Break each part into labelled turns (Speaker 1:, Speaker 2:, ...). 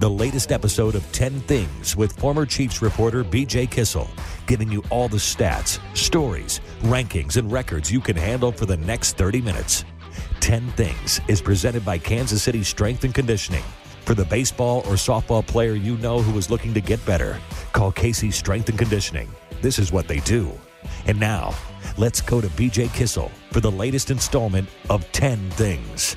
Speaker 1: the latest episode of 10 Things with former Chiefs reporter BJ Kissel, giving you all the stats, stories, rankings, and records you can handle for the next 30 minutes. 10 Things is presented by Kansas City Strength and Conditioning. For the baseball or softball player you know who is looking to get better, call KC Strength and Conditioning. This is what they do. And now, let's go to BJ Kissel for the latest installment of 10 Things.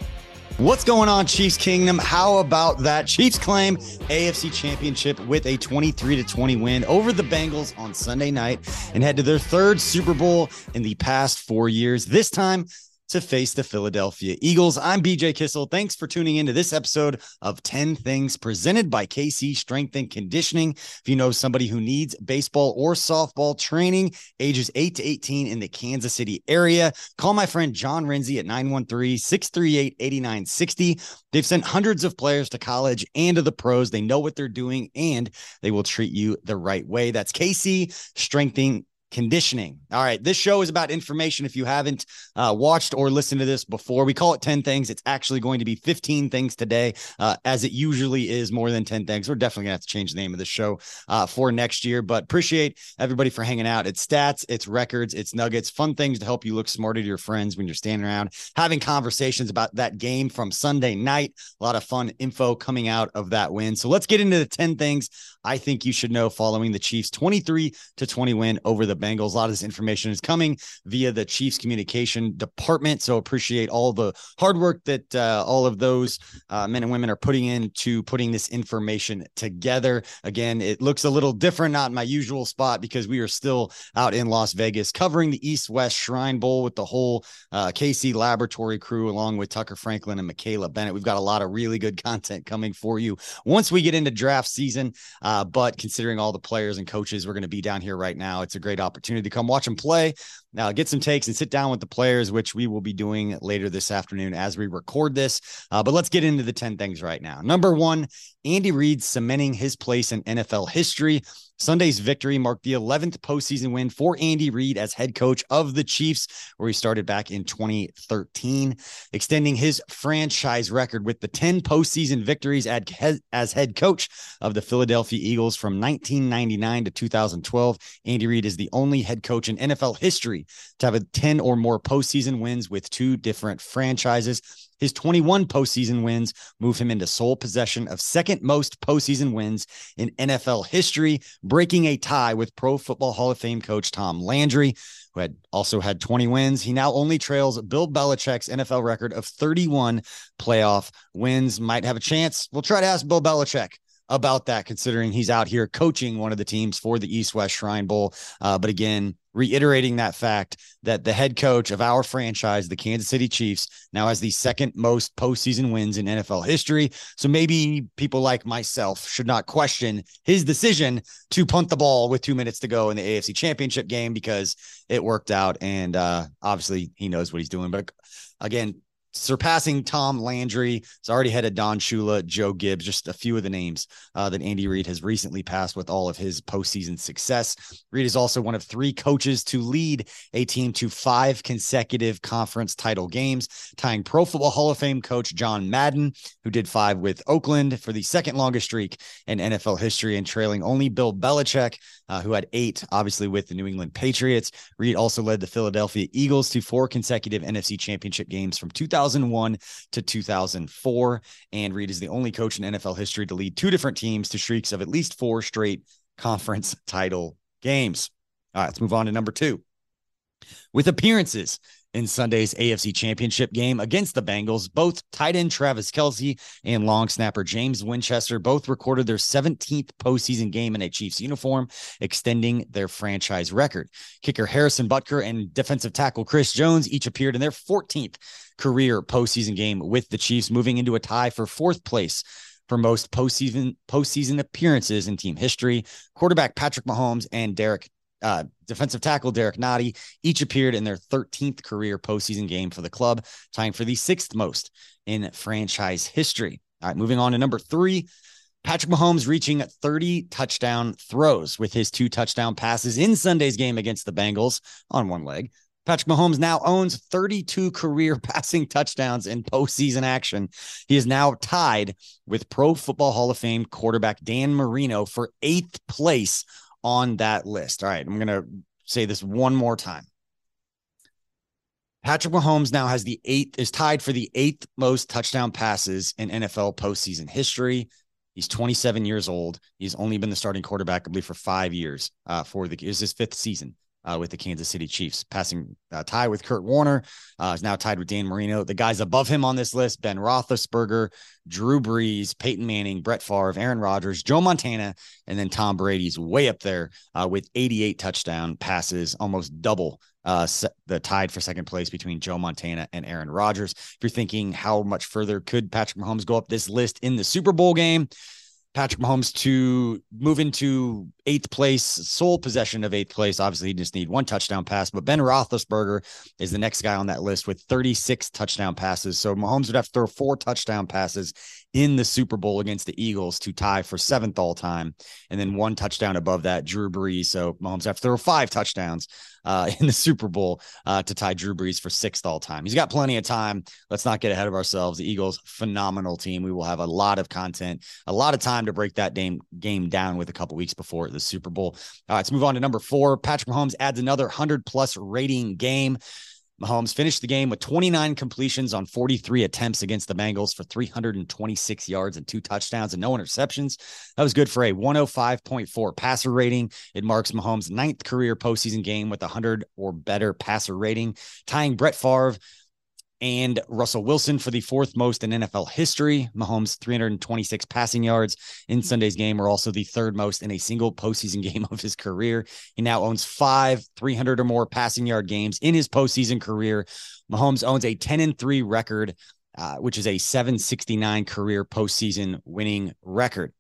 Speaker 2: What's going on, Chiefs Kingdom? How about that? Chiefs claim AFC Championship with a 23 to 20 win over the Bengals on Sunday night and head to their third Super Bowl in the past four years. This time, to face the Philadelphia Eagles. I'm BJ Kissel. Thanks for tuning into this episode of 10 Things presented by KC Strength and Conditioning. If you know somebody who needs baseball or softball training, ages 8 to 18 in the Kansas City area, call my friend John Renzi at 913 638 8960. They've sent hundreds of players to college and to the pros. They know what they're doing and they will treat you the right way. That's KC Strengthening conditioning. All right. This show is about information. If you haven't uh, watched or listened to this before, we call it 10 things. It's actually going to be 15 things today, uh, as it usually is more than 10 things. We're definitely going to have to change the name of the show uh, for next year, but appreciate everybody for hanging out. It's stats, it's records, it's nuggets, fun things to help you look smarter to your friends when you're standing around having conversations about that game from Sunday night. A lot of fun info coming out of that win. So let's get into the 10 things I think you should know following the Chiefs 23 to 20 win over the Bengals. A lot of this information is coming via the Chiefs communication department. So appreciate all the hard work that uh, all of those uh, men and women are putting into putting this information together. Again, it looks a little different, not my usual spot because we are still out in Las Vegas covering the East West Shrine Bowl with the whole uh, KC Laboratory crew, along with Tucker Franklin and Michaela Bennett. We've got a lot of really good content coming for you once we get into draft season. Uh, but considering all the players and coaches we're going to be down here right now, it's a great opportunity to come watch them play. Now, get some takes and sit down with the players, which we will be doing later this afternoon as we record this. Uh, but let's get into the 10 things right now. Number one, Andy Reid cementing his place in NFL history. Sunday's victory marked the 11th postseason win for Andy Reid as head coach of the Chiefs, where he started back in 2013, extending his franchise record with the 10 postseason victories as head coach of the Philadelphia Eagles from 1999 to 2012. Andy Reid is the only head coach in NFL history to have a 10 or more postseason wins with two different franchises. His 21 postseason wins move him into sole possession of second most postseason wins in NFL history, breaking a tie with Pro Football Hall of Fame coach Tom Landry, who had also had 20 wins. He now only trails Bill Belichick's NFL record of 31 playoff wins. Might have a chance. We'll try to ask Bill Belichick about that, considering he's out here coaching one of the teams for the East West Shrine Bowl. Uh, but again, reiterating that fact that the head coach of our franchise, the Kansas City Chiefs, now has the second most postseason wins in NFL history. So maybe people like myself should not question his decision to punt the ball with two minutes to go in the AFC Championship game because it worked out. And uh, obviously, he knows what he's doing. But again, surpassing Tom Landry. It's already headed Don Shula, Joe Gibbs, just a few of the names uh, that Andy Reid has recently passed with all of his postseason success. Reid is also one of three coaches to lead a team to five consecutive conference title games, tying Pro Football Hall of Fame coach John Madden, who did five with Oakland for the second longest streak in NFL history and trailing only Bill Belichick, uh, who had eight, obviously, with the New England Patriots. Reid also led the Philadelphia Eagles to four consecutive NFC championship games from 2000. 2001 to 2004. And Reid is the only coach in NFL history to lead two different teams to streaks of at least four straight conference title games. All right, let's move on to number two. With appearances in Sunday's AFC Championship game against the Bengals. Both tight end Travis Kelce and long snapper James Winchester both recorded their 17th postseason game in a Chiefs uniform, extending their franchise record. Kicker Harrison Butker and defensive tackle Chris Jones each appeared in their 14th career postseason game with the Chiefs, moving into a tie for fourth place for most postseason postseason appearances in team history. Quarterback Patrick Mahomes and Derek uh, defensive tackle Derek Nnadi each appeared in their 13th career postseason game for the club, tying for the sixth most in franchise history. All right, moving on to number three. Patrick Mahomes reaching 30 touchdown throws with his two touchdown passes in Sunday's game against the Bengals on one leg. Patrick Mahomes now owns 32 career passing touchdowns in postseason action. He is now tied with Pro Football Hall of Fame quarterback Dan Marino for eighth place on that list. All right, I'm going to say this one more time. Patrick Mahomes now has the eighth, is tied for the eighth most touchdown passes in NFL postseason history. He's 27 years old. He's only been the starting quarterback, I believe, for five years. Uh, for the is his fifth season uh, with the Kansas City Chiefs, passing uh, tie with Kurt Warner. Uh, is now tied with Dan Marino. The guys above him on this list: Ben Roethlisberger, Drew Brees, Peyton Manning, Brett Favre, Aaron Rodgers, Joe Montana, and then Tom Brady's way up there uh, with 88 touchdown passes, almost double uh, the tied for second place between Joe Montana and Aaron Rodgers. If you're thinking how much further could Patrick Mahomes go up this list in the Super Bowl game, Patrick Mahomes to move into eighth place, sole possession of eighth place. Obviously, he just need one touchdown pass, but Ben Roethlisberger is the next guy on that list with 36 touchdown passes. So Mahomes would have to throw four touchdown passes in the Super Bowl against the Eagles to tie for seventh all time, and then one touchdown above that, Drew Brees. So Mahomes have to throw five touchdowns uh, in the Super Bowl uh, to tie Drew Brees for sixth all time. He's got plenty of time. Let's not get ahead of ourselves. The Eagles, phenomenal team. We will have a lot of content, a lot of time to break that game game down with a couple weeks before the Super Bowl. All right, let's move on to number four. Patrick Mahomes adds another 100 plus rating game. Mahomes finished the game with 29 completions on 43 attempts against the Bengals for 326 yards and two touchdowns and no interceptions. That was good for a 105.4 passer rating. It marks Mahomes' ninth career postseason game with 100 or better passer rating, tying Brett Favre and Russell Wilson for the fourth most in NFL history. Mahomes' 326 passing yards in Sunday's game were also the third most in a single postseason game of his career. He now owns five 300 or more passing yard games in his postseason career. Mahomes owns a 10 and 3 record, uh, which is a 769 career postseason winning record.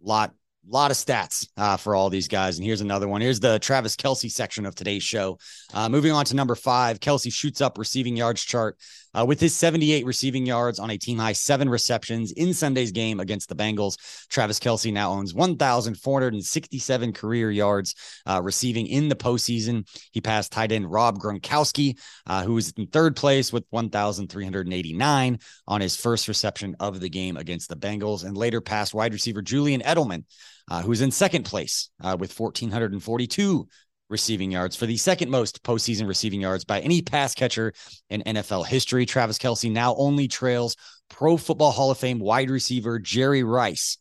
Speaker 2: Lot a lot of stats uh, for all these guys. And here's another one. Here's the Travis Kelce section of today's show. Uh, moving on to number five, Kelce shoots up receiving yards chart uh, with his 78 receiving yards on a team high seven receptions in Sunday's game against the Bengals. Travis Kelce now owns 1,467 career yards uh, receiving in the postseason. He passed tight end Rob Gronkowski, uh, who was in third place with 1,389 on his first reception of the game against the Bengals, and later passed wide receiver Julian Edelman. Uh, who's in second place uh, with 1,442 receiving yards for the second most postseason receiving yards by any pass catcher in NFL history. Travis Kelce now only trails Pro Football Hall of Fame wide receiver Jerry Rice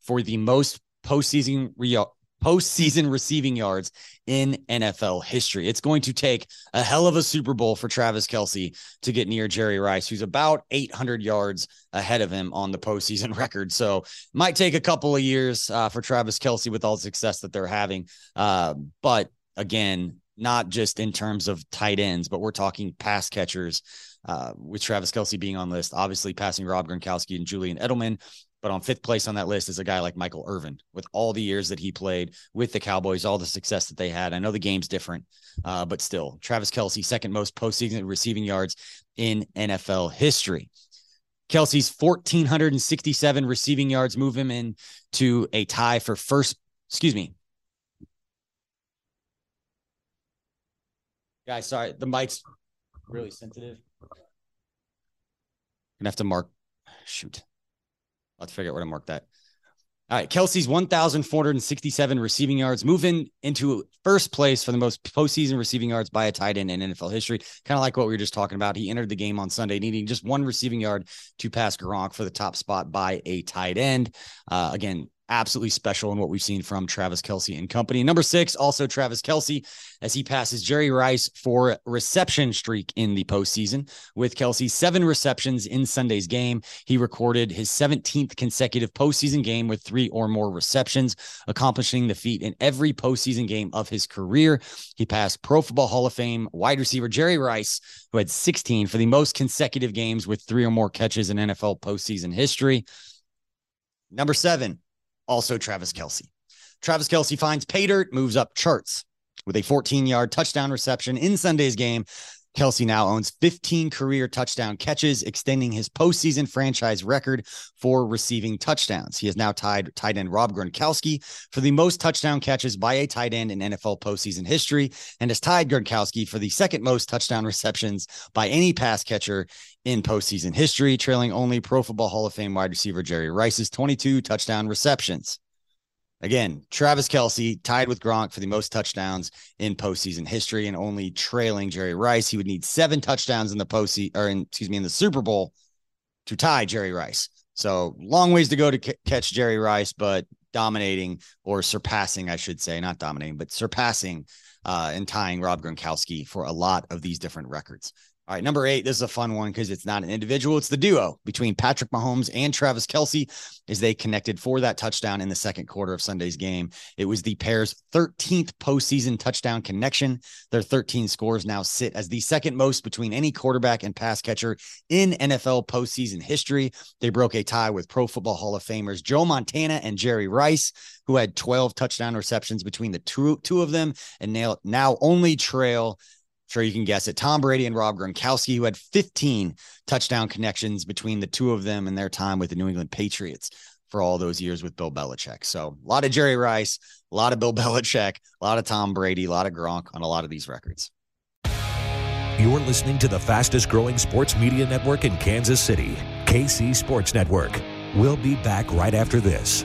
Speaker 2: for the most postseason re- postseason receiving yards in NFL history. It's going to take a hell of a Super Bowl for Travis Kelce to get near Jerry Rice, who's about 800 yards ahead of him on the postseason record. So might take a couple of years uh, for Travis Kelce with all the success that they're having. Uh, but again, not just in terms of tight ends, but we're talking pass catchers. Uh, with Travis Kelce being on list, obviously passing Rob Gronkowski and Julian Edelman But on fifth place on that list is a guy like Michael Irvin with all the years that he played with the Cowboys, all the success that they had. I know the game's different, uh, but still, Travis Kelce, second most postseason receiving yards in NFL history. Kelce's 1,467 receiving yards move him into a tie for first, excuse me. Guys, sorry, the mic's really sensitive. Gonna have to mark, shoot. Let's figure out where to mark that. All right, Kelce's 1,467 receiving yards, moving into first place for the most postseason receiving yards by a tight end in NFL history. Kind of like what we were just talking about. He entered the game on Sunday, needing just one receiving yard to pass Gronk for the top spot by a tight end. Uh, again, absolutely special in what we've seen from Travis Kelce and company. Number six, also Travis Kelce, as he passes Jerry Rice for reception streak in the postseason. With Kelce, seven receptions in Sunday's game. He recorded his 17th consecutive postseason game with three or more receptions, accomplishing the feat in every postseason game of his career. He passed Pro Football Hall of Fame wide receiver Jerry Rice, who had 16 for the most consecutive games with three or more catches in NFL postseason history. Number seven, also Travis Kelce. Travis Kelce finds pay dirt, moves up charts with a 14 yard touchdown reception in Sunday's game. Kelce now owns 15 career touchdown catches, extending his postseason franchise record for receiving touchdowns. He has now tied tight end Rob Gronkowski for the most touchdown catches by a tight end in NFL postseason history, and has tied Gronkowski for the second most touchdown receptions by any pass catcher in postseason history, trailing only Pro Football Hall of Fame wide receiver Jerry Rice's 22 touchdown receptions. Again, Travis Kelce tied with Gronk for the most touchdowns in postseason history and only trailing Jerry Rice. He would need seven touchdowns in the postseason, or in, excuse me, in the Super Bowl to tie Jerry Rice. So long ways to go to c- catch Jerry Rice, but dominating or surpassing, I should say, not dominating, but surpassing uh, and tying Rob Gronkowski for a lot of these different records. All right, number eight. This is a fun one because it's not an individual; it's the duo between Patrick Mahomes and Travis Kelce as they connected for that touchdown in the second quarter of Sunday's game. It was the pair's 13th postseason touchdown connection. Their 13 scores now sit as the second most between any quarterback and pass catcher in NFL postseason history. They broke a tie with Pro Football Hall of Famers Joe Montana and Jerry Rice, who had 12 touchdown receptions between the two two of them, and now now only trail sure you can guess it. Tom Brady and Rob Gronkowski, who had 15 touchdown connections between the two of them in their time with the New England Patriots for all those years with Bill Belichick. So a lot of Jerry Rice, a lot of Bill Belichick, a lot of Tom Brady, a lot of Gronk on a lot of these records.
Speaker 1: You're listening to the fastest growing sports media network in Kansas City, KC Sports Network. We'll be back right after this.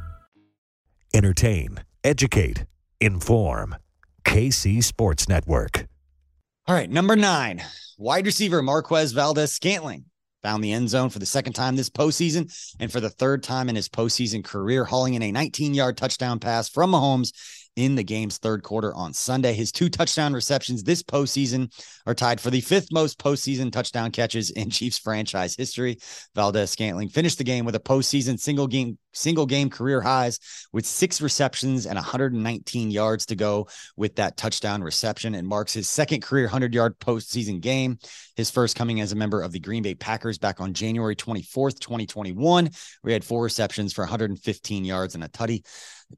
Speaker 1: Entertain, educate, inform. KC Sports Network.
Speaker 2: All right, number nine, wide receiver Marquez Valdes Scantling found the end zone for the second time this postseason and for the third time in his postseason career, hauling in a 19 yard touchdown pass from Mahomes in the game's third quarter on Sunday. His two touchdown receptions this postseason are tied for the fifth most postseason touchdown catches in Chiefs franchise history. Valdes Scantling finished the game with a postseason single game single game career highs with six receptions and 119 yards to go with that touchdown reception and marks his second career 100 yard postseason game. His first coming as a member of the Green Bay Packers back on January 24th, 2021. We had four receptions for 115 yards and a tutty.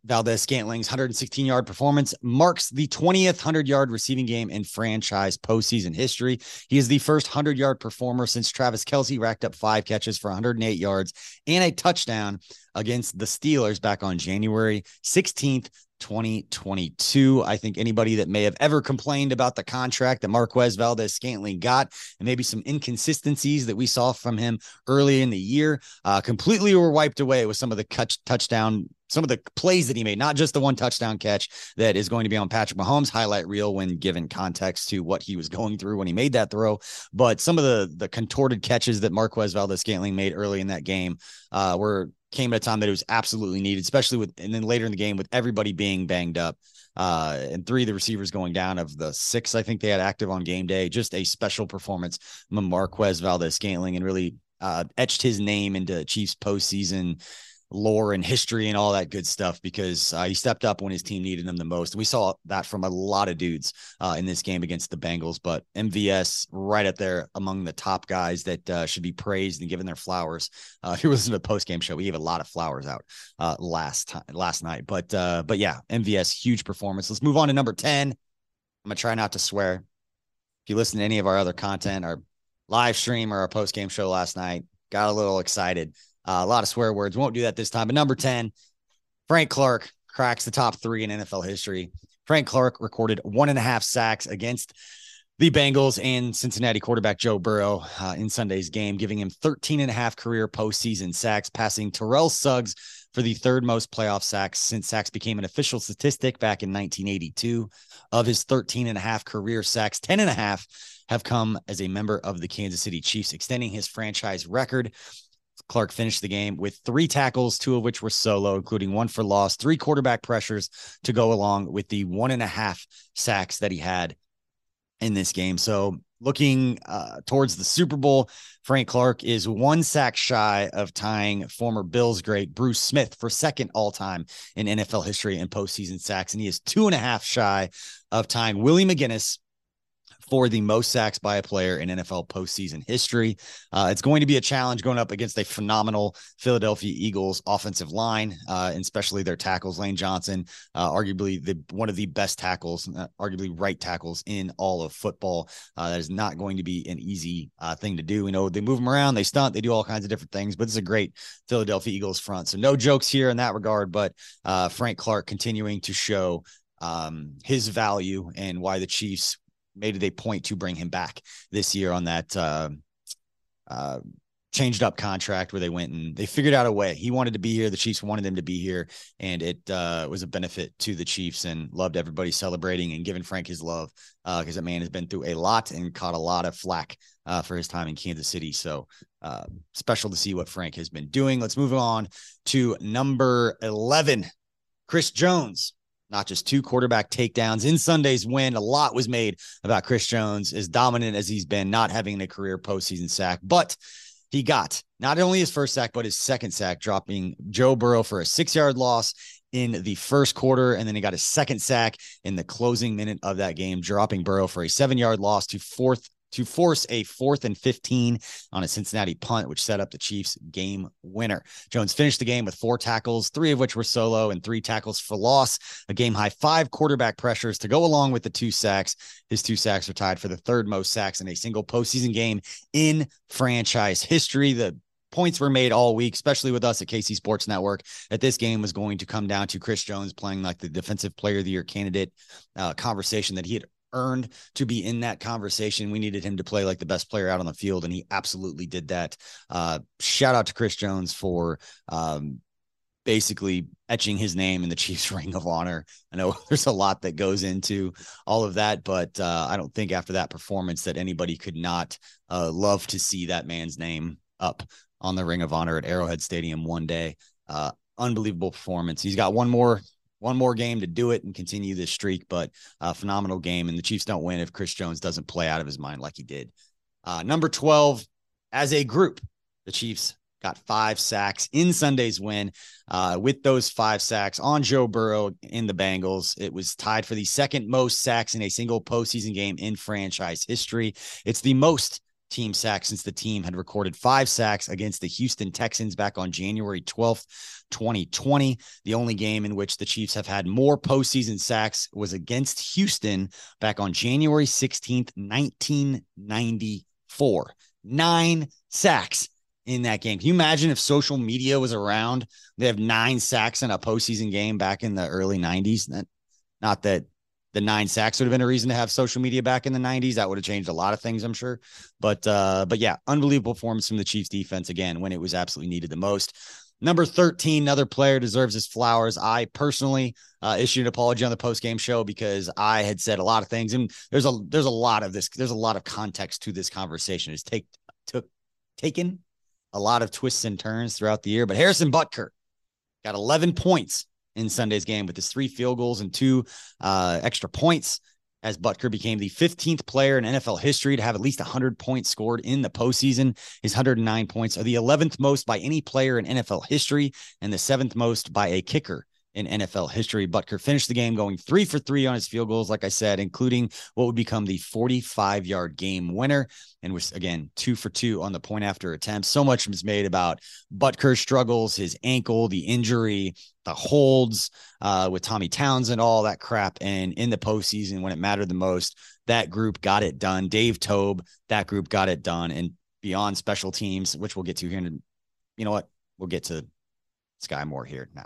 Speaker 2: Valdes Scantling's 116 yard performance marks the 20th 100 yard receiving game in franchise postseason history. He is the first 100 yard performer since Travis Kelce racked up five catches for 108 yards and a touchdown against the Steelers back on January 16th, 2022. I think anybody that may have ever complained about the contract that Marquez Valdes Scantling got and maybe some inconsistencies that we saw from him early in the year uh, completely were wiped away with some of the cut, touchdown some of the plays that he made, not just the one touchdown catch that is going to be on Patrick Mahomes highlight reel when given context to what he was going through when he made that throw, but some of the the contorted catches that Marquez Valdes Scantling made early in that game uh, were came at a time that it was absolutely needed, especially with and then later in the game with everybody being banged up. Uh, and three of the receivers going down of the six, I think they had active on game day. Just a special performance from Marquez Valdes Scantling and really uh, etched his name into Chiefs postseason lore and history and all that good stuff because uh, he stepped up when his team needed him the most. We saw that from a lot of dudes uh, in this game against the Bengals. But MVS right up there among the top guys that uh, should be praised and given their flowers. Uh, if you listen to the post game show, we gave a lot of flowers out uh, last time last night. But uh, but yeah, MVS huge performance. Let's move on to number ten. I'm gonna try not to swear. If you listen to any of our other content, our live stream or our post game show last night, got a little excited uh, a lot of swear words. Won't do that this time. But number 10, Frank Clark cracks the top three in NFL history. Frank Clark recorded one and a half sacks against the Bengals and Cincinnati quarterback Joe Burrow uh, in Sunday's game, giving him 13 and a half career postseason sacks, passing Terrell Suggs for the third most playoff sacks since sacks became an official statistic back in 1982. Of his 13 and a half career sacks, 10 and a half have come as a member of the Kansas City Chiefs, extending his franchise record. Clark finished the game with three tackles, two of which were solo, including one for loss, three quarterback pressures to go along with the one and a half sacks that he had in this game. So, looking uh, towards the Super Bowl, Frank Clark is one sack shy of tying former Bills great Bruce Smith for second all time in NFL history in postseason sacks. And he is two and a half shy of tying Willie McGinest for the most sacks by a player in NFL postseason history. Uh, it's going to be a challenge going up against a phenomenal Philadelphia Eagles offensive line, uh, and especially their tackles. Lane Johnson, uh, arguably the one of the best tackles, uh, arguably right tackles in all of football. Uh, that is not going to be an easy uh, thing to do. You know, they move them around, they stunt, they do all kinds of different things, but it's a great Philadelphia Eagles front. So no jokes here in that regard, but Frank Clark continuing to show um, his value and why the Chiefs made it a point to bring him back this year on that uh, uh, changed up contract where they went and they figured out a way. He wanted to be here. The Chiefs wanted him to be here, and it uh, was a benefit to the Chiefs and loved everybody celebrating and giving Frank his love because uh, that man has been through a lot and caught a lot of flack uh, for his time in Kansas City. So uh, special to see what Frank has been doing. Let's move on to number 11, Chris Jones not just two quarterback takedowns in Sunday's win. A lot was made about Chris Jones, as dominant as he's been, not having a career postseason sack, but he got not only his first sack, but his second sack, dropping Joe Burrow for a six yard loss in the first quarter. And then he got a second sack in the closing minute of that game, dropping Burrow for a seven yard loss to fourth to force a fourth and 15 on a Cincinnati punt, which set up the Chiefs' game winner. Jones finished the game with four tackles, three of which were solo, and three tackles for loss. A game high five quarterback pressures to go along with the two sacks. His two sacks are tied for the third most sacks in a single postseason game in franchise history. The points were made all week, especially with us at KC Sports Network, that this game was going to come down to Chris Jones playing like the defensive player of the year candidate uh, conversation that he had earned to be in that conversation. We needed him to play like the best player out on the field, and he absolutely did that. Uh, shout out to Chris Jones for um, basically etching his name in the Chiefs Ring of Honor. I know there's a lot that goes into all of that, but uh, I don't think after that performance that anybody could not uh, love to see that man's name up on the Ring of Honor at Arrowhead Stadium one day. Uh, unbelievable performance. He's got one more one more game to do it and continue this streak, but a phenomenal game. And the Chiefs don't win if Chris Jones doesn't play out of his mind like he did. Uh, number 12, as a group, the Chiefs got five sacks in Sunday's win. Uh, with those five sacks on Joe Burrow in the Bengals, it was tied for the second most sacks in a single postseason game in franchise history. It's the most team sacks since the team had recorded five sacks against the Houston Texans back on January 12th, 2020. The only game in which the Chiefs have had more postseason sacks was against Houston back on January 16th, 1994. Nine sacks in that game. Can you imagine if social media was around? They have nine sacks in a postseason game back in the early 90s. That, not that the nine sacks would have been a reason to have social media back in the 90s. That would have changed a lot of things, I'm sure. But uh, but yeah, unbelievable performance from the Chiefs defense again when it was absolutely needed the most. Number 13, another player deserves his flowers. I personally uh, issued an apology on the post game show because I had said a lot of things, and there's a there's a lot of this. There's a lot of context to this conversation. It's take took taken a lot of twists and turns throughout the year. But Harrison Butker got 11 points in Sunday's game with his three field goals and two uh, extra points. As Butker became the 15th player in NFL history to have at least 100 points scored in the postseason. His 109 points are the 11th most by any player in NFL history and the seventh most by a kicker in NFL history. Butker finished the game going three for three on his field goals, like I said, including what would become the 45 yard game winner. And was again two for two on the point after attempt. So much was made about Butker's struggles, his ankle, the injury, the holds uh, with Tommy Townsend, all that crap. And in the postseason, when it mattered the most, that group got it done. Dave Toub, that group got it done. And beyond special teams, which we'll get to here. And you know what? We'll get to Skyy Moore here now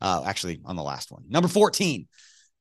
Speaker 2: uh, actually on the last one. Number 14,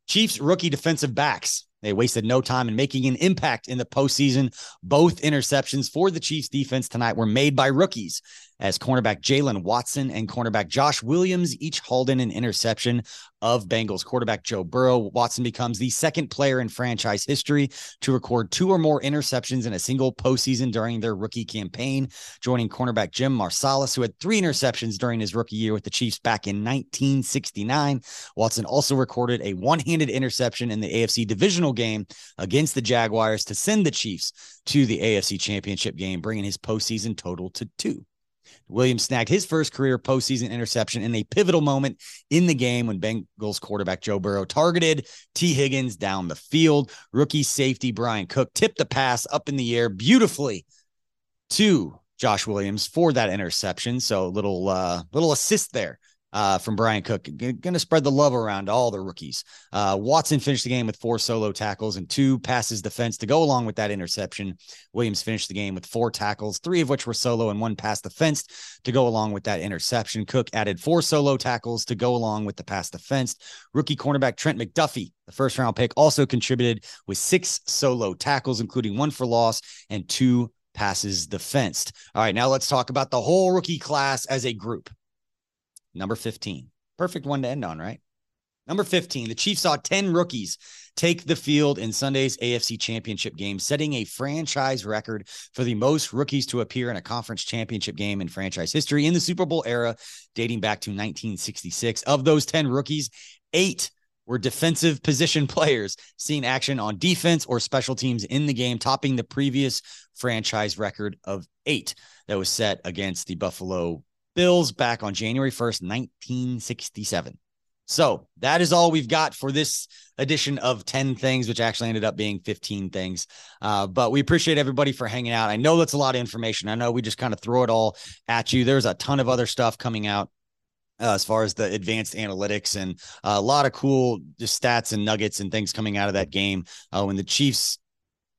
Speaker 2: Chiefs rookie defensive backs. They wasted no time in making an impact in the postseason. Both interceptions for the Chiefs defense tonight were made by rookies as cornerback Jaylen Watson and cornerback Josh Williams each hauled in an interception of Bengals quarterback Joe Burrow. Watson becomes the second player in franchise history to record two or more interceptions in a single postseason during their rookie campaign, joining cornerback Jim Marsalis, who had three interceptions during his rookie year with the Chiefs back in 1969. Watson also recorded a one handed interception in the AFC divisional game against the Jaguars to send the Chiefs to the AFC championship game, bringing his postseason total to two. Williams snagged his first career postseason interception in a pivotal moment in the game when Bengals quarterback Joe Burrow targeted Tee Higgins down the field. Rookie safety Bryan Cook tipped the pass up in the air beautifully to Josh Williams for that interception. So little uh little assist there uh, from Bryan Cook. Going to spread the love around all the rookies. Uh, Watson finished the game with four solo tackles and two passes defense to go along with that interception. Williams finished the game with four tackles, three of which were solo and one pass defense to go along with that interception. Cook added four solo tackles to go along with the pass defense. Rookie cornerback Trent McDuffie, the first round pick, also contributed with six solo tackles, including one for loss and two passes defensed. All right, now let's talk about the whole rookie class as a group. Number 15. Perfect one to end on, right? Number 15, the Chiefs saw 10 rookies take the field in Sunday's AFC Championship game, setting a franchise record for the most rookies to appear in a conference championship game in franchise history in the Super Bowl era, dating back to 1966. Of those 10 rookies, eight were defensive position players seeing action on defense or special teams in the game, topping the previous franchise record of eight that was set against the Buffalo Bills back on January 1st, 1967. So that is all we've got for this edition of 10 things, which actually ended up being 15 things. Uh, but we appreciate everybody for hanging out. I know that's a lot of information. I know we just kind of throw it all at you. There's a ton of other stuff coming out. Uh, as far as the advanced analytics and a lot of cool just stats and nuggets and things coming out of that game uh, when the Chiefs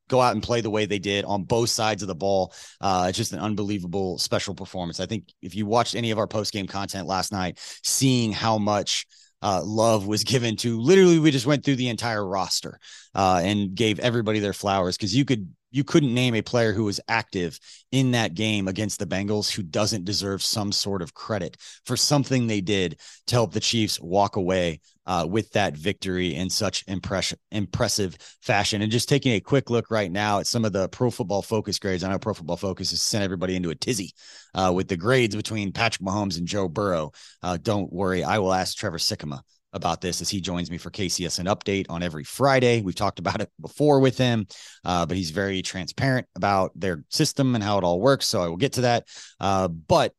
Speaker 2: go out and play the way they did on both sides of the ball. Uh, it's just an unbelievable special performance. I think if you watched any of our post game content last night, seeing how much uh, love was given to literally, we just went through the entire roster uh, and gave everybody their flowers because you could you couldn't name a player who was active in that game against the Bengals who doesn't deserve some sort of credit for something they did to help the Chiefs walk away uh, with that victory in such impress- impressive fashion. And just taking a quick look right now at some of the Pro Football Focus grades. I know Pro Football Focus has sent everybody into a tizzy uh, with the grades between Patrick Mahomes and Joe Burrow. Uh, don't worry, I will ask Trevor Sikkema about this as he joins me for KCSN update on every Friday. We've talked about it before with him, uh, but he's very transparent about their system and how it all works. So I will get to that. Uh, but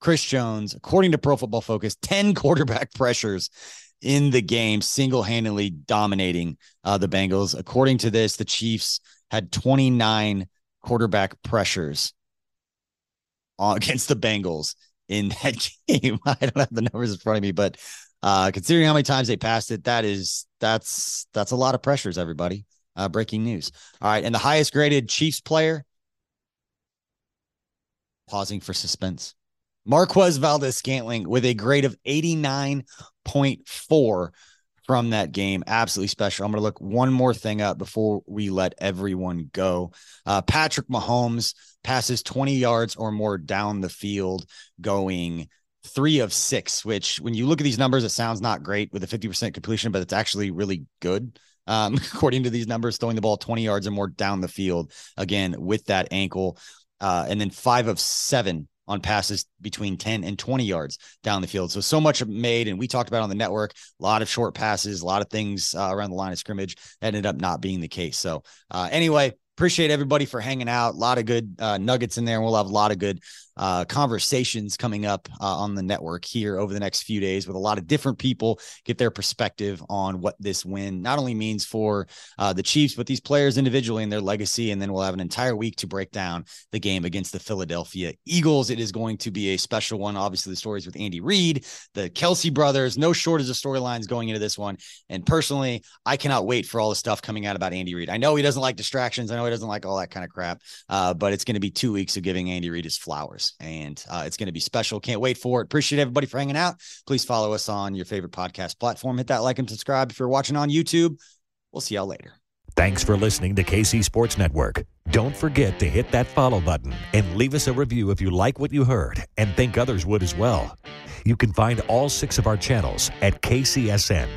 Speaker 2: Chris Jones, according to Pro Football Focus, 10 quarterback pressures in the game, single handedly dominating uh, the Bengals. According to this, the Chiefs had 29 quarterback pressures against the Bengals in that game. I don't have the numbers in front of me, but uh, considering how many times they passed it, that is that's that's a lot of pressures. Everybody, uh, breaking news. All right, and the highest graded Chiefs player. Pausing for suspense. Marquez Valdes Scantling with a grade of 89.4 from that game. Absolutely special. I'm going to look one more thing up before we let everyone go. Uh, Patrick Mahomes passes 20 yards or more down the field, going three of six, which when you look at these numbers, it sounds not great with a 50% completion, but it's actually really good. Um, according to these numbers, throwing the ball 20 yards or more down the field again with that ankle. Uh, and then five of seven on passes between 10 and 20 yards down the field. So, so much made. And we talked about on the network, a lot of short passes, a lot of things uh, around the line of scrimmage ended up not being the case. So, uh, anyway, appreciate everybody for hanging out. A lot of good uh, nuggets in there. And we'll have a lot of good uh, conversations coming up uh, on the network here over the next few days with a lot of different people get their perspective on what this win not only means for uh, the Chiefs, but these players individually and their legacy. And then we'll have an entire week to break down the game against the Philadelphia Eagles. It is going to be a special one. Obviously, the stories with Andy Reid, the Kelce brothers, no shortage of storylines going into this one. And personally, I cannot wait for all the stuff coming out about Andy Reid. I know he doesn't like distractions. I know he doesn't like all that kind of crap, uh, but it's going to be two weeks of giving Andy Reid his flowers and uh, it's going to be special. Can't wait for it. Appreciate everybody for hanging out. Please follow us on your favorite podcast platform. Hit that like and subscribe if you're watching on YouTube. We'll see y'all later.
Speaker 1: Thanks for listening to KC Sports Network. Don't forget to hit that follow button and leave us a review if you like what you heard and think others would as well. You can find all six of our channels at KCSN,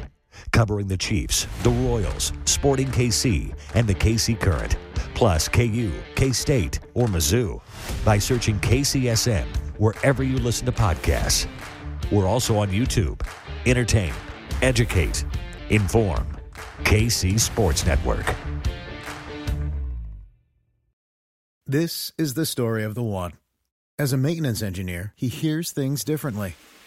Speaker 1: covering the Chiefs, the Royals, Sporting KC, and the KC Current, plus KU, K State, or Mizzou by searching KCSN wherever you listen to podcasts. We're also on YouTube. Entertain, educate, inform. KC Sports Network.
Speaker 3: This is the story of the one. As a maintenance engineer, he hears things differently.